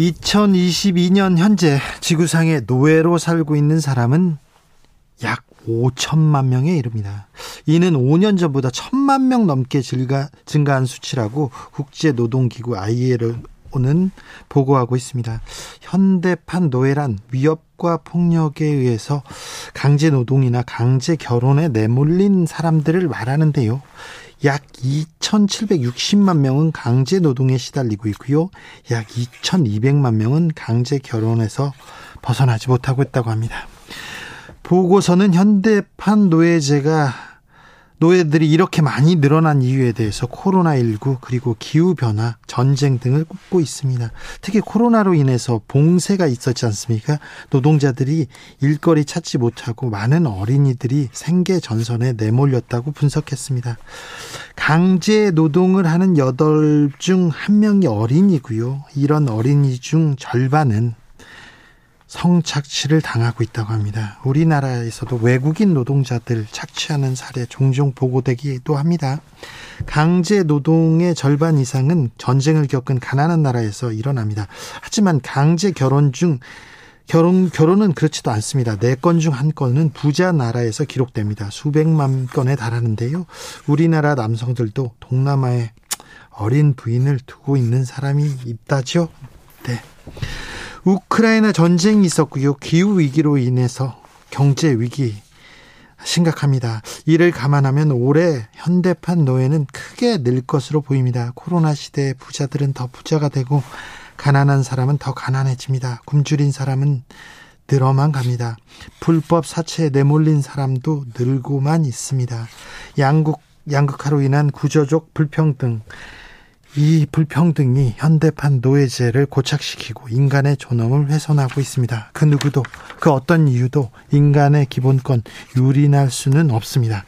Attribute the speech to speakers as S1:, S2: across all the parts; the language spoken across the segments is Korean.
S1: 2022년 현재 지구상의 노예로 살고 있는 사람은 약 5천만 명에 이릅니다. 이는 5년 전보다 1천만 명 넘게 증가, 증가한 수치라고 국제노동기구 ILO는 보고하고 있습니다. 현대판 노예란 위협과 폭력에 의해서 강제 노동이나 강제 결혼에 내몰린 사람들을 말하는데요. 약 2,760만 명은 강제 노동에 시달리고 있고요. 약 2,200만 명은 강제 결혼에서 벗어나지 못하고 있다고 합니다. 보고서는 현대판 노예제가 노예들이 이렇게 많이 늘어난 이유에 대해서 코로나19 그리고 기후변화, 전쟁 등을 꼽고 있습니다. 특히 코로나로 인해서 봉쇄가 있었지 않습니까? 노동자들이 일거리 찾지 못하고 많은 어린이들이 생계 전선에 내몰렸다고 분석했습니다. 강제 노동을 하는 8중 1명이 어린이고요. 이런 어린이 중 절반은 성착취를 당하고 있다고 합니다. 우리나라에서도 외국인 노동자들 착취하는 사례 종종 보고되기도 합니다. 강제 노동의 절반 이상은 전쟁을 겪은 가난한 나라에서 일어납니다. 하지만 강제 결혼 중 결혼 결혼은 그렇지도 않습니다. 네 건 중 한 건은 부자 나라에서 기록됩니다. 수백만 건에 달하는데요. 우리나라 남성들도 동남아에 어린 부인을 두고 있는 사람이 있다죠. 네. 우크라이나 전쟁이 있었고요. 기후 위기로 인해서 경제 위기 심각합니다. 이를 감안하면 올해 현대판 노예는 크게 늘 것으로 보입니다. 코로나 시대에 부자들은 더 부자가 되고 가난한 사람은 더 가난해집니다. 굶주린 사람은 늘어만 갑니다. 불법 사채에 내몰린 사람도 늘고만 있습니다. 양국 양극화로 인한 구조적 불평등 이 불평등이 현대판 노예제를 고착시키고 인간의 존엄을 훼손하고 있습니다. 그 누구도 그 어떤 이유도 인간의 기본권 유린할 수는 없습니다.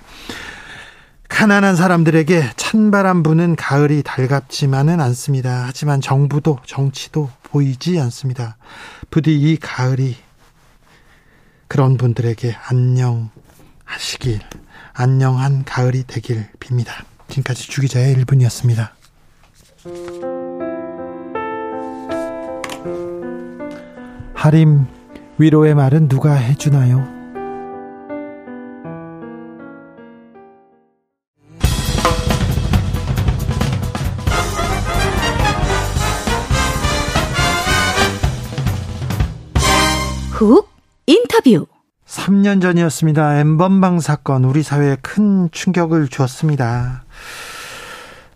S1: 가난한 사람들에게 찬바람 부는 가을이 달갑지만은 않습니다. 하지만 정부도 정치도 보이지 않습니다. 부디 이 가을이 그런 분들에게 안녕하시길 안녕한 가을이 되길 빕니다. 지금까지 주기자의 1분이었습니다. 하림 위로의 말은 누가 해주나요?
S2: 훅 인터뷰
S1: 3년 전이었습니다. 엠번방 사건 우리 사회에 큰 충격을 주었습니다.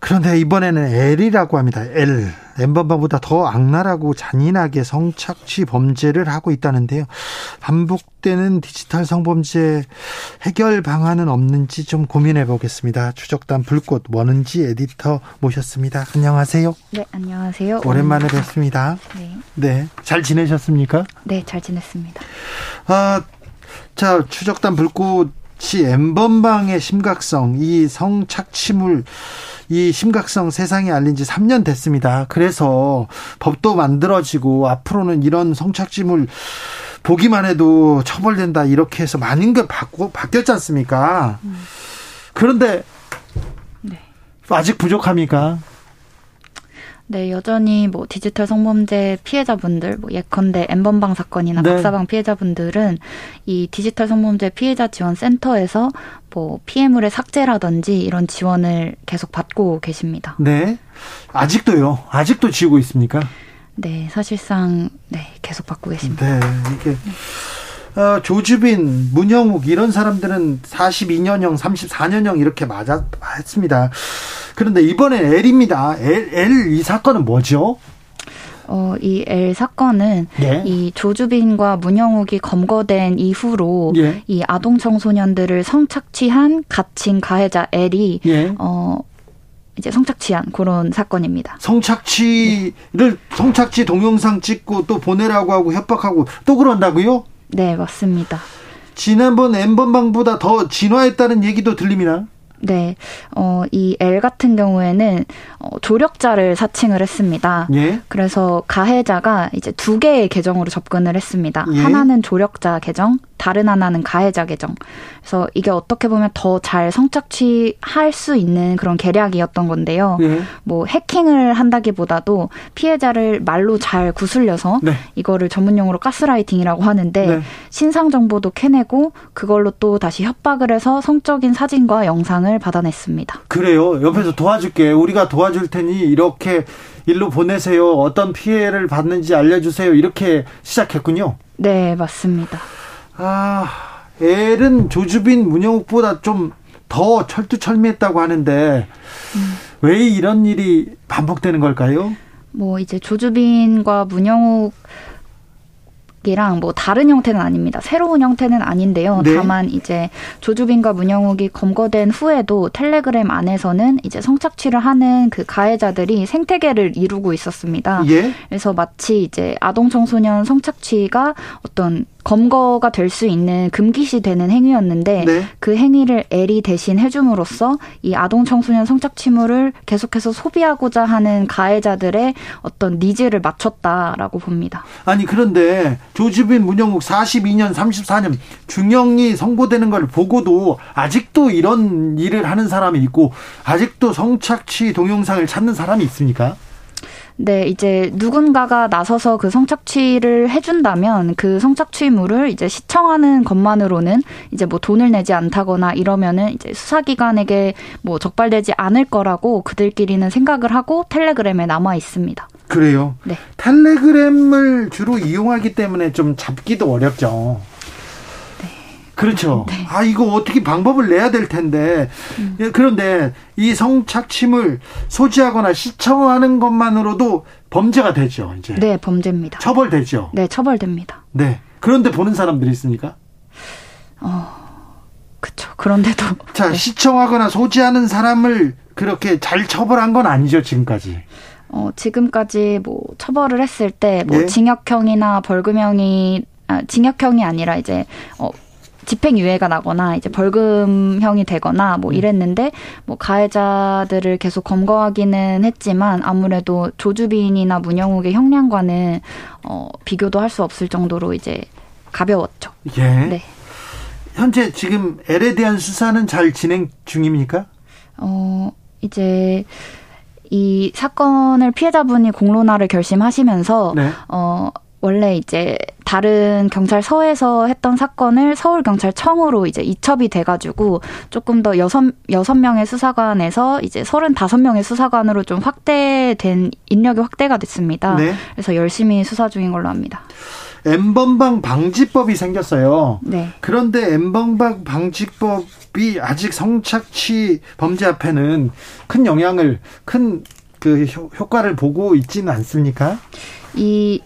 S1: 그런데 이번에는 L이라고 합니다. L. 엠번방보다 더 악랄하고 잔인하게 성착취 범죄를 하고 있다는데요. 반복되는 디지털 성범죄 해결 방안은 없는지 좀 고민해 보겠습니다. 추적단 불꽃 원은지 에디터 모셨습니다. 안녕하세요.
S3: 네, 안녕하세요.
S1: 오랜만에 뵙습니다. 네. 네. 잘 지내셨습니까?
S3: 네, 잘 지냈습니다.
S1: 아, 자, 추적단 불꽃이 엠번방의 심각성, 이 성착취물 이 심각성 세상에 알린 지 3년 됐습니다. 그래서 법도 만들어지고 앞으로는 이런 성착취물 보기만 해도 처벌된다 이렇게 해서 많은 게 바꾸, 바뀌었지 않습니까? 그런데 네. 아직 부족합니까?
S3: 네, 여전히 뭐 디지털 성범죄 피해자분들, 뭐 예컨대 엠번방 사건이나 네. 박사방 피해자분들은 이 디지털 성범죄 피해자 지원 센터에서 뭐 피해물의 삭제라든지 이런 지원을 계속 받고 계십니다.
S1: 네. 아직도요. 아직도 지우고 있습니까?
S3: 네, 사실상 네, 계속 받고 계십니다.
S1: 네, 이게 어, 조주빈, 문영욱 이런 사람들은 42년형, 34년형 이렇게 맞아 했습니다. 그런데 이번엔 L입니다. L, L 이 사건은 뭐죠?
S3: 어, 이 L 사건은 예. 이 조주빈과 문영욱이 검거된 이후로 예. 이 아동 청소년들을 성착취한 갇힌 가해자 L이 예. 어 이제 성착취한 그런 사건입니다.
S1: 성착취를 성착취 동영상 찍고 또 보내라고 하고 협박하고 또 그런다고요?
S3: 네, 맞습니다.
S1: 지난번 엠번방보다 더 진화했다는 얘기도 들립니다.
S3: 네, 어, 이 L 같은 경우에는 어, 조력자를 사칭을 했습니다.
S1: 예.
S3: 그래서 가해자가 이제 두 개의 계정으로 접근을 했습니다.
S1: 예.
S3: 하나는 조력자 계정, 다른 하나는 가해자 계정. 그래서 이게 어떻게 보면 더 잘 성착취할 수 있는 그런 계략이었던 건데요.
S1: 예.
S3: 뭐 해킹을 한다기보다도 피해자를 말로 잘 구슬려서
S1: 네.
S3: 이거를 전문용어로 가스라이팅이라고 하는데
S1: 네.
S3: 신상 정보도 캐내고 그걸로 또 다시 협박을 해서 성적인 사진과 영상을 받아냈습니다.
S1: 그래요. 옆에서 도와줄게. 우리가 도와줄 테니 이렇게 일로 보내세요. 어떤 피해를 받는지 알려주세요. 이렇게 시작했군요.
S3: 네, 맞습니다.
S1: 아, 엘은 조주빈 문영욱보다 좀 더 철두철미했다고 하는데 왜 이런 일이 반복되는 걸까요?
S3: 뭐 이제 조주빈과 문영욱 이랑 뭐 다른 형태는 아닙니다. 새로운 형태는 아닌데요.
S1: 네.
S3: 다만 이제 조주빈과 문영욱이 검거된 후에도 텔레그램 안에서는 이제 성착취를 하는 그 가해자들이 생태계를 이루고 있었습니다.
S1: 예.
S3: 그래서 마치 이제 아동 청소년 성착취가 어떤 검거가 될 수 있는 금기시 되는 행위였는데
S1: 네.
S3: 그 행위를 L이 대신 해줌으로써 이 아동 청소년 성착취물을 계속해서 소비하고자 하는 가해자들의 어떤 needs를 맞췄다라고 봅니다.
S1: 아니 그런데 조주빈 문형욱 42년 34년 중형이 선고되는 걸 보고도 아직도 이런 일을 하는 사람이 있고 아직도 성착취 동영상을 찾는 사람이 있습니까?
S3: 네, 이제 누군가가 나서서 그 성착취를 해준다면 그 성착취물을 이제 시청하는 것만으로는 이제 뭐 돈을 내지 않다거나 이러면은 이제 수사기관에게 뭐 적발되지 않을 거라고 그들끼리는 생각을 하고 텔레그램에 남아 있습니다.
S1: 그래요.
S3: 네.
S1: 텔레그램을 주로 이용하기 때문에 좀 잡기도 어렵죠. 그렇죠. 아, 이거 어떻게 방법을 내야 될 텐데. 예, 그런데 이 성착취물 소지하거나 시청하는 것만으로도 범죄가 되죠, 이제.
S3: 네, 범죄입니다.
S1: 처벌되죠.
S3: 네, 처벌됩니다.
S1: 네. 그런데 보는 사람들이 있습니까?
S3: 그렇죠. 그런데도
S1: 자, 시청하거나 소지하는 사람을 그렇게 잘 처벌한 건 아니죠, 지금까지.
S3: 어, 지금까지 뭐 처벌을 했을 때뭐
S1: 예.
S3: 징역형이나 벌금형이 아, 징역형이 아니라 이제 어 집행유예가 나거나 이제 벌금형이 되거나 뭐 이랬는데 뭐 가해자들을 계속 검거하기는 했지만 아무래도 조주빈이나 문영욱의 형량과는 어 비교도 할 수 없을 정도로 이제 가벼웠죠.
S1: 예.
S3: 네.
S1: 현재 지금 L에 대한 수사는 잘 진행 중입니까?
S3: 어, 이제 이 사건을 피해자분이 공론화를 결심하시면서
S1: 네.
S3: 어, 원래 이제 다른 경찰서에서 했던 사건을 서울경찰청으로 이제 이첩이 돼가지고 조금 더 여섯, 여섯 명의 수사관에서 이제 서른다섯 명의 수사관으로 좀 확대된, 인력이 확대가 됐습니다.
S1: 네.
S3: 그래서 열심히 수사 중인 걸로 합니다.
S1: N번방 방지법이 생겼어요.
S3: 네.
S1: 그런데 N번방 방지법이 아직 성착취 범죄 앞에는 큰 영향을 큰 그 효과를 보고 있지는 않습니까?
S3: 이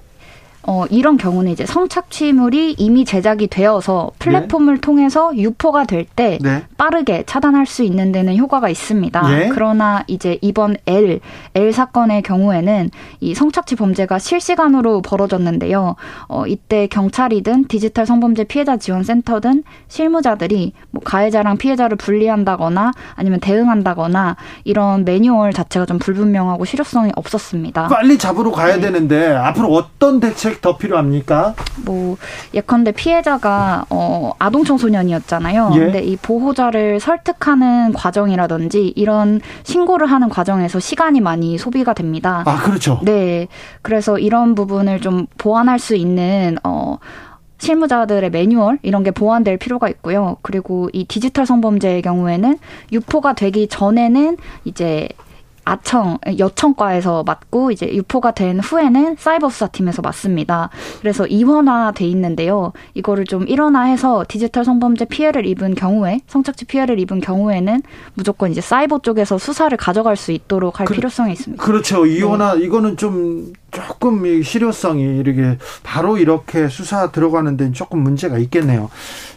S3: 어, 이런 경우는 이제 성착취물이 이미 제작이 되어서 플랫폼을 통해서 유포가 될때
S1: 네.
S3: 빠르게 차단할 수 있는 데는 효과가 있습니다.
S1: 예.
S3: 그러나 이제 이번 L, L 사건의 경우에는 이 성착취 범죄가 실시간으로 벌어졌는데요. 어, 이때 경찰이든 디지털 성범죄 피해자 지원 센터든 실무자들이 뭐 가해자랑 피해자를 분리한다거나 아니면 대응한다거나 이런 매뉴얼 자체가 좀 불분명하고 실효성이 없었습니다.
S1: 빨리 잡으러 가야
S3: 네.
S1: 되는데 앞으로 어떤 대책 더 필요합니까?
S3: 뭐 예컨대 피해자가 어 아동 청소년이었잖아요.
S1: 예.
S3: 근데 이 보호자를 설득하는 과정이라든지 이런 신고를 하는 과정에서 시간이 많이 소비가 됩니다.
S1: 아 그렇죠.
S3: 네. 그래서 이런 부분을 좀 보완할 수 있는 어 실무자들의 매뉴얼 이런 게 보완될 필요가 있고요. 그리고 이 디지털 성범죄의 경우에는 유포가 되기 전에는 이제 아청 여청과에서 맡고 이제 유포가 된 후에는 사이버 수사팀에서 맡습니다. 그래서 이원화돼 있는데요. 이거를 좀 일원화해서 디지털 성범죄 피해를 입은 경우에 성착취 피해를 입은 경우에는 무조건 이제 사이버 쪽에서 수사를 가져갈 수 있도록 할
S1: 그-
S3: 필요성이 있습니다.
S1: 그렇죠. 이혼아 이거는 좀 조금 실효성이 이렇게 바로 이렇게 수사 들어가는 데는 조금 문제가 있겠네요.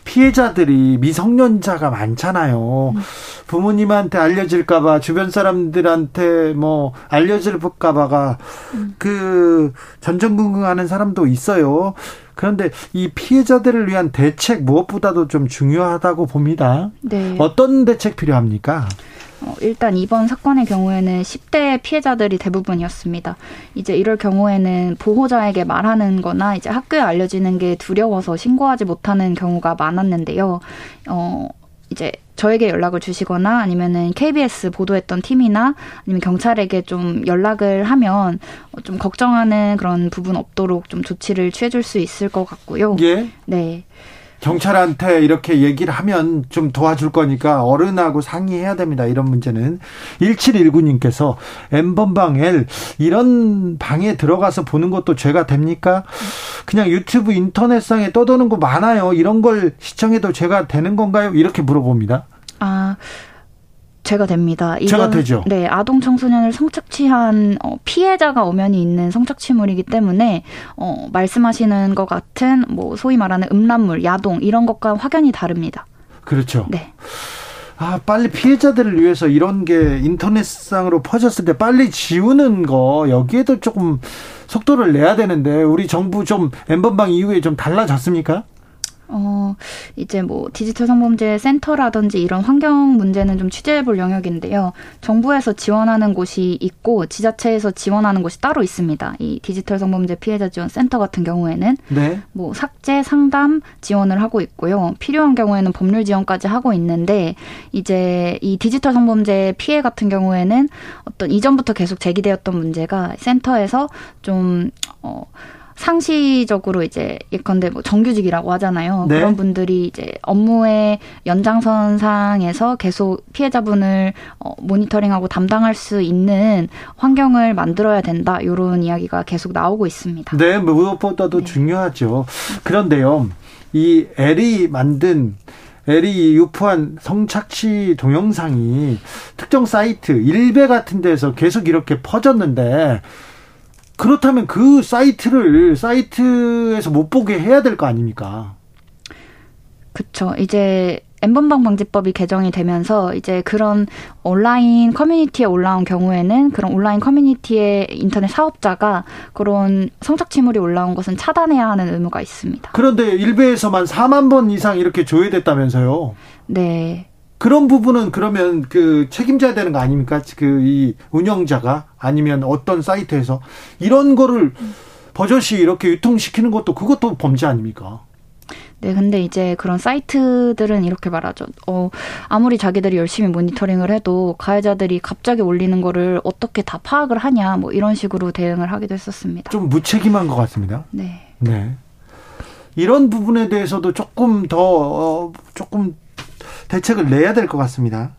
S1: 피해자들이 미성년자가 많잖아요. 음. 부모님한테 알려질까봐 주변 사람들한테 뭐 알려질까봐가 음. 그 전전긍긍하는 사람도 있어요. 그런데 이 피해자들을 위한 대책 무엇보다도 좀 중요하다고 봅니다. 네. 어떤 대책 필요합니까?
S3: 어, 일단 이번 사건의 경우에는 10대 피해자들이 대부분이었습니다. 이제 이럴 경우에는 보호자에게 말하는 거나 이제 학교에 알려지는 게 두려워서 신고하지 못하는 경우가 많았는데요. 어, 이제 저에게 연락을 주시거나 아니면은 KBS 보도했던 팀이나 아니면 경찰에게 좀 연락을 하면 좀 걱정하는 그런 부분 없도록 좀 조치를 취해줄 수 있을 것 같고요.
S1: 예.
S3: 네.
S1: 경찰한테 이렇게 얘기를 하면 좀 도와줄 거니까 어른하고 상의해야 됩니다. 이런 문제는 1719님께서 엠번방 L 이런 방에 들어가서 보는 것도 죄가 됩니까? 그냥 유튜브 인터넷상에 떠도는 거 많아요. 이런 걸 시청해도 죄가 되는 건가요? 이렇게 물어봅니다.
S3: 아 죄가 됩니다.
S1: 죄가 되죠.
S3: 네, 아동 청소년을 성착취한 어, 피해자가 엄연히 있는 성착취물이기 때문에 어, 말씀하시는 것 같은 뭐 소위 말하는 음란물, 야동 이런 것과 확연히 다릅니다.
S1: 그렇죠.
S3: 네.
S1: 아, 빨리 피해자들을 위해서 이런 게 인터넷상으로 퍼졌을 때 빨리 지우는 거 여기에도 조금 속도를 내야 되는데 우리 정부 좀 엠번방 이후에 좀 달라졌습니까?
S3: 어, 이제 뭐 디지털 성범죄 센터라든지 이런 환경 문제는 좀 취재해 볼 영역인데요. 정부에서 지원하는 곳이 있고 지자체에서 지원하는 곳이 따로 있습니다. 이 디지털 성범죄 피해자 지원 센터 같은 경우에는
S1: 네.
S3: 뭐 삭제 상담 지원을 하고 있고요. 필요한 경우에는 법률 지원까지 하고 있는데 이제 이 디지털 성범죄 피해 같은 경우에는 어떤 이전부터 계속 제기되었던 문제가 센터에서 좀 어, 상시적으로 이제 예컨대 뭐 정규직이라고 하잖아요. 네. 그런 분들이 이제 업무의 연장선상에서 계속 피해자분을 어, 모니터링하고 담당할 수 있는 환경을 만들어야 된다. 이런 이야기가 계속 나오고 있습니다.
S1: 네, 무엇보다도 네. 중요하죠. 그런데요, 이 엘이 만든 엘이 유포한 성착취 동영상이 특정 사이트 일베 같은 데서 계속 이렇게 퍼졌는데 그렇다면 그 사이트를 사이트에서 못 보게 해야 될 거 아닙니까?
S3: 그렇죠. 이제 엠번방 방지법이 개정이 되면서 이제 그런 온라인 커뮤니티에 올라온 경우에는 그런 온라인 커뮤니티의 인터넷 사업자가 그런 성착취물이 올라온 것은 차단해야 하는 의무가 있습니다.
S1: 그런데 일베에서만 4만 번 이상 이렇게 조회됐다면서요?
S3: 네.
S1: 그런 부분은 그러면 그 책임져야 되는 거 아닙니까? 그 이 운영자가 아니면 어떤 사이트에서 이런 거를 버젓이 이렇게 유통시키는 것도 그것도 범죄 아닙니까?
S3: 네, 근데 이제 그런 사이트들은 이렇게 말하죠. 어, 아무리 자기들이 열심히 모니터링을 해도 가해자들이 갑자기 올리는 거를 어떻게 다 파악을 하냐, 뭐 이런 식으로 대응을 하기도 했었습니다.
S1: 좀 무책임한 것 같습니다.
S3: 네.
S1: 네. 이런 부분에 대해서도 조금 더, 어, 조금 대책을 내야 될 것 같습니다.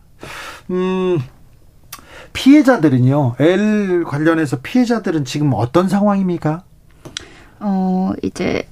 S1: 음, 피해자들은요, L 관련해서 피해자들은 지금 어떤 상황입니까?
S3: 어, 이제,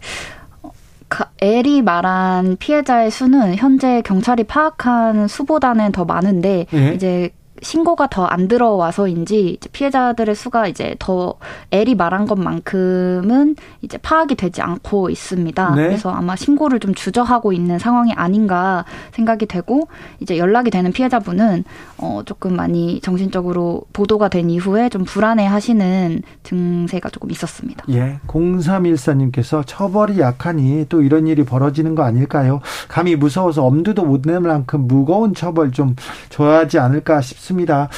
S3: L이 말한 피해자의 수는 현재 경찰이 파악한 수보다는 더 많은데, 네. 이제 신고가 더 안 들어와서인지 피해자들의 수가 이제 더 L이 말한 것만큼은 이제 파악이 되지 않고 있습니다. 네. 그래서 아마 신고를 좀 주저하고 있는 상황이 아닌가 생각이 되고 이제 연락이 되는 피해자분은 어 조금 많이 정신적으로 보도가 된 이후에 좀 불안해 하시는 증세가 조금 있었습니다.
S1: 예. 0314님께서 처벌이 약하니 또 이런 일이 벌어지는 거 아닐까요? 감히 무서워서 엄두도 못 낼 만큼 무거운 처벌 좀 줘야지 않을까 싶습니다. 있습니다.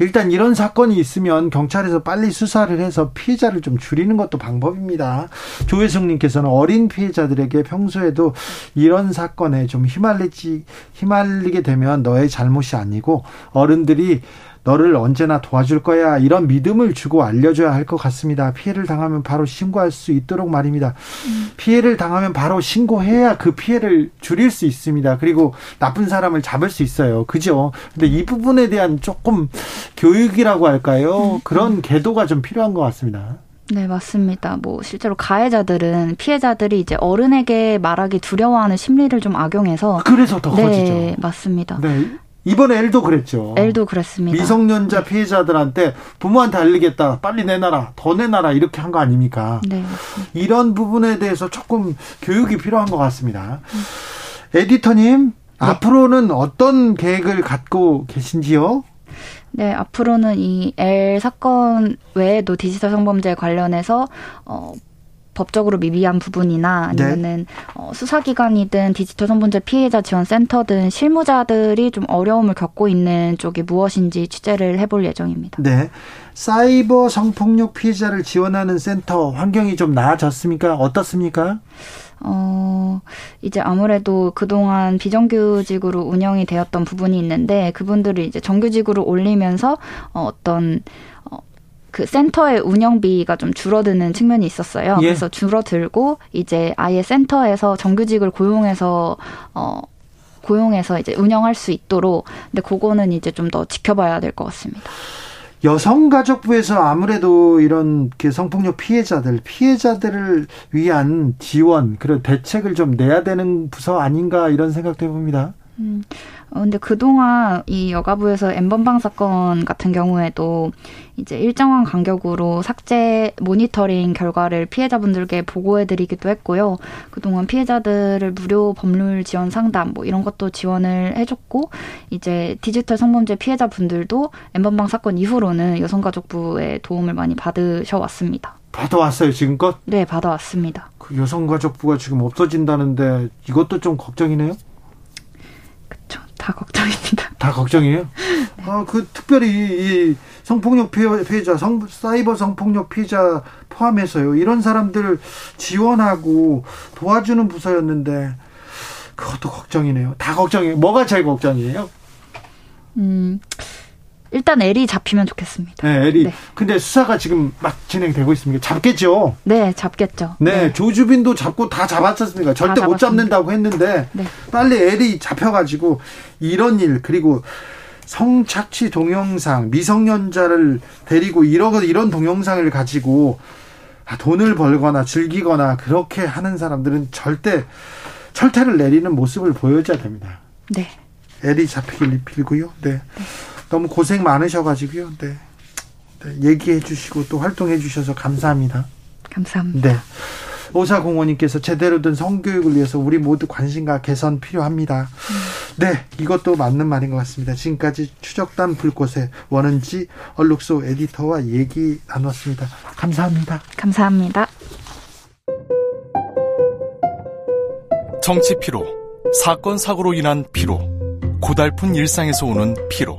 S1: 일단 이런 사건이 있으면 경찰에서 빨리 수사를 해서 피해자를 좀 줄이는 것도 방법입니다. 조혜숙님께서는 어린 피해자들에게 평소에도 이런 사건에 좀 휘말리지 휘말리게 되면 너의 잘못이 아니고 어른들이 너를 언제나 도와줄 거야 이런 믿음을 주고 알려줘야 할 것 같습니다. 피해를 당하면 바로 신고할 수 있도록 말입니다. 음. 피해를 당하면 바로 신고해야 그 피해를 줄일 수 있습니다. 그리고 나쁜 사람을 잡을 수 있어요. 그죠? 근데 이 부분에 대한 조금 교육이라고 할까요? 음. 그런 계도가 좀 필요한 것 같습니다.
S3: 네, 맞습니다. 뭐, 실제로 가해자들은 피해자들이 이제 어른에게 말하기 두려워하는 심리를 좀 악용해서.
S1: 그래서 더
S3: 네,
S1: 커지죠.
S3: 맞습니다.
S1: 네. 이번에 L도 그랬죠.
S3: L도 그랬습니다.
S1: 미성년자 피해자들한테 부모한테 알리겠다. 빨리 내놔라. 더 내놔라. 이렇게 한 거 아닙니까?
S3: 네.
S1: 이런 부분에 대해서 조금 교육이 필요한 것 같습니다. 에디터님, 네. 앞으로는 어떤 계획을 갖고 계신지요?
S3: 네, 앞으로는 이 L 사건 외에도 디지털 성범죄 관련해서 어, 법적으로 미비한 부분이나 네. 아니면은 네. 어, 수사기관이든 디지털 성범죄 피해자 지원 센터든 실무자들이 좀 어려움을 겪고 있는 쪽이 무엇인지 취재를 해볼 예정입니다.
S1: 네. 사이버 성폭력 피해자를 지원하는 센터 환경이 좀 나아졌습니까? 어떻습니까?
S3: 어, 이제 아무래도 그동안 비정규직으로 운영이 되었던 부분이 있는데 그분들을 이제 정규직으로 올리면서 어, 어떤 그 센터의 운영비가 좀 줄어드는 측면이 있었어요. 예. 그래서 줄어들고 이제 아예 센터에서 정규직을 고용해서 어 고용해서 이제 운영할 수 있도록 근데 그거는 이제 좀 더 지켜봐야 될 것 같습니다.
S1: 여성가족부에서 아무래도 이런 성폭력 피해자들, 피해자들을 위한 지원, 그런 대책을 좀 내야 되는 부서 아닌가 이런 생각도 해봅니다. 음,
S3: 어, 근데 그동안 이 여가부에서 엠번방 사건 같은 경우에도 이제 일정한 간격으로 삭제 모니터링 결과를 피해자분들께 보고해드리기도 했고요. 그동안 피해자들을 무료 법률 지원 상담 뭐 이런 것도 지원을 해줬고 이제 디지털 성범죄 피해자분들도 엠번방 사건 이후로는 여성가족부의 도움을 많이 받으셔 왔습니다.
S1: 받아왔어요 지금껏?
S3: 네, 받아왔습니다.
S1: 그 여성가족부가 지금 없어진다는데 이것도 좀 걱정이네요.
S3: 다 걱정입니다.
S1: 다 걱정이에요? 네. 아, 그 특별히 이 성폭력 피해자, 성, 사이버 성폭력 피해자 포함해서요. 이런 사람들 지원하고 도와주는 부서였는데 그것도 걱정이네요. 다 걱정이에요. 뭐가 제일 걱정이에요? 음.
S3: 일단 L이 잡히면 좋겠습니다.
S1: 네, L이. 네. 근데 수사가 지금 막 진행되고 있습니다. 잡겠죠?
S3: 네, 잡겠죠.
S1: 네, 네. 조주빈도 잡고 다 잡았었으니까 절대 못 잡는다고 했는데 네. 빨리 L이 잡혀가지고 이런 일 그리고 성착취 동영상 미성년자를 데리고 이런 이런 동영상을 가지고 아, 돈을 벌거나 즐기거나 그렇게 하는 사람들은 절대 철퇴를 내리는 모습을 보여줘야 됩니다.
S3: 네.
S1: L이 잡히길 빌고요. 네. 네. 너무 고생 많으셔가지고요. 네. 네. 얘기해 주시고 또 활동해 주셔서 감사합니다.
S3: 감사합니다.
S1: 네. 오사공원님께서 제대로 된 성교육을 위해서 우리 모두 관심과 개선 필요합니다. 음. 네, 이것도 맞는 말인 것 같습니다. 지금까지 추적단 불꽃의 원은지 얼룩소 에디터와 얘기 나눴습니다. 감사합니다.
S3: 감사합니다.
S4: 정치 피로, 사건 사고로 인한 피로, 고달픈 일상에서 오는 피로.